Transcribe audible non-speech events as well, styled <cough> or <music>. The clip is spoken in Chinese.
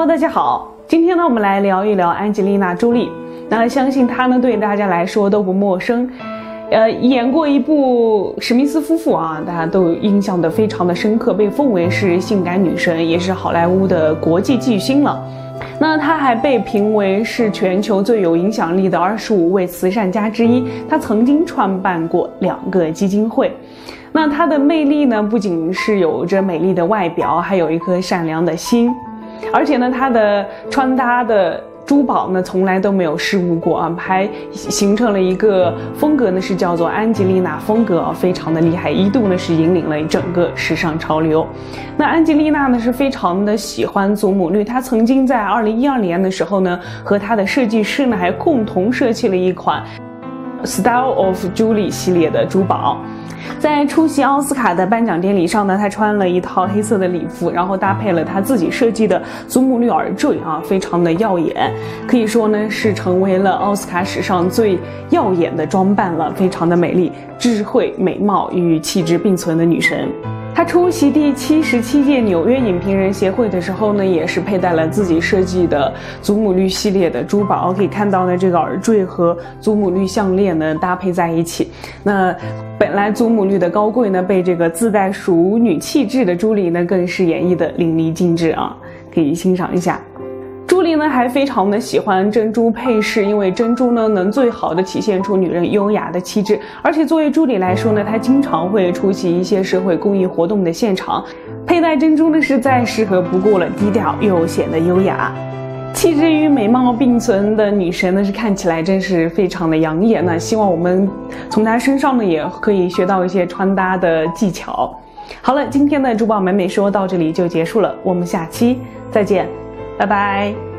喽大家好，今天呢，我们来聊一聊安吉丽娜·朱莉。那相信她呢，对大家来说都不陌生。呃，演过一部《史密斯夫妇》啊，大家都印象的非常的深刻，被奉为是性感女神，也是好莱坞的国际巨星了。那她还被评为是全球最有影响力的二十五位慈善家之一。她曾经创办过两个基金会。那她的魅力呢，不仅是有着美丽的外表，还有一颗善良的心。而且呢，她的穿搭的。珠宝呢，从来都没有失误过啊，还形成了一个风格呢，是叫做安吉丽娜风格啊，非常的厉害，一度呢是引领了整个时尚潮流。那安吉丽娜呢是非常的喜欢祖母绿，她曾经在二零一二年的时候呢，和她的设计师呢还共同设计了一款 Style of Julie 系列的珠宝。在出席奥斯卡的颁奖典礼上呢，她穿了一套黑色的礼服，然后搭配了她自己设计的祖母绿耳坠啊，非常的耀眼，可以说呢是成为了奥斯卡史上最耀眼的装扮了，非常的美丽，智慧、美貌与气质并存的女神。她出席第七十七届纽约影评人协会的时候呢，也是佩戴了自己设计的祖母绿系列的珠宝，可以看到呢，这个耳坠和祖母绿项链呢搭配在一起。那 <laughs> 本来祖母绿的高贵呢，被这个自带熟女气质的朱莉呢，更是演绎的淋漓尽致啊，可以欣赏一下。朱莉呢还非常的喜欢珍珠配饰，因为珍珠呢能最好的体现出女人优雅的气质。而且作为朱莉来说呢，她经常会出席一些社会公益活动的现场，佩戴珍珠呢是再适合不过了，低调又显得优雅，气质与美貌并存的女神呢是看起来真是非常的养眼呢。希望我们从她身上呢也可以学到一些穿搭的技巧。好了，今天的珠宝美美说到这里就结束了，我们下期再见。拜拜。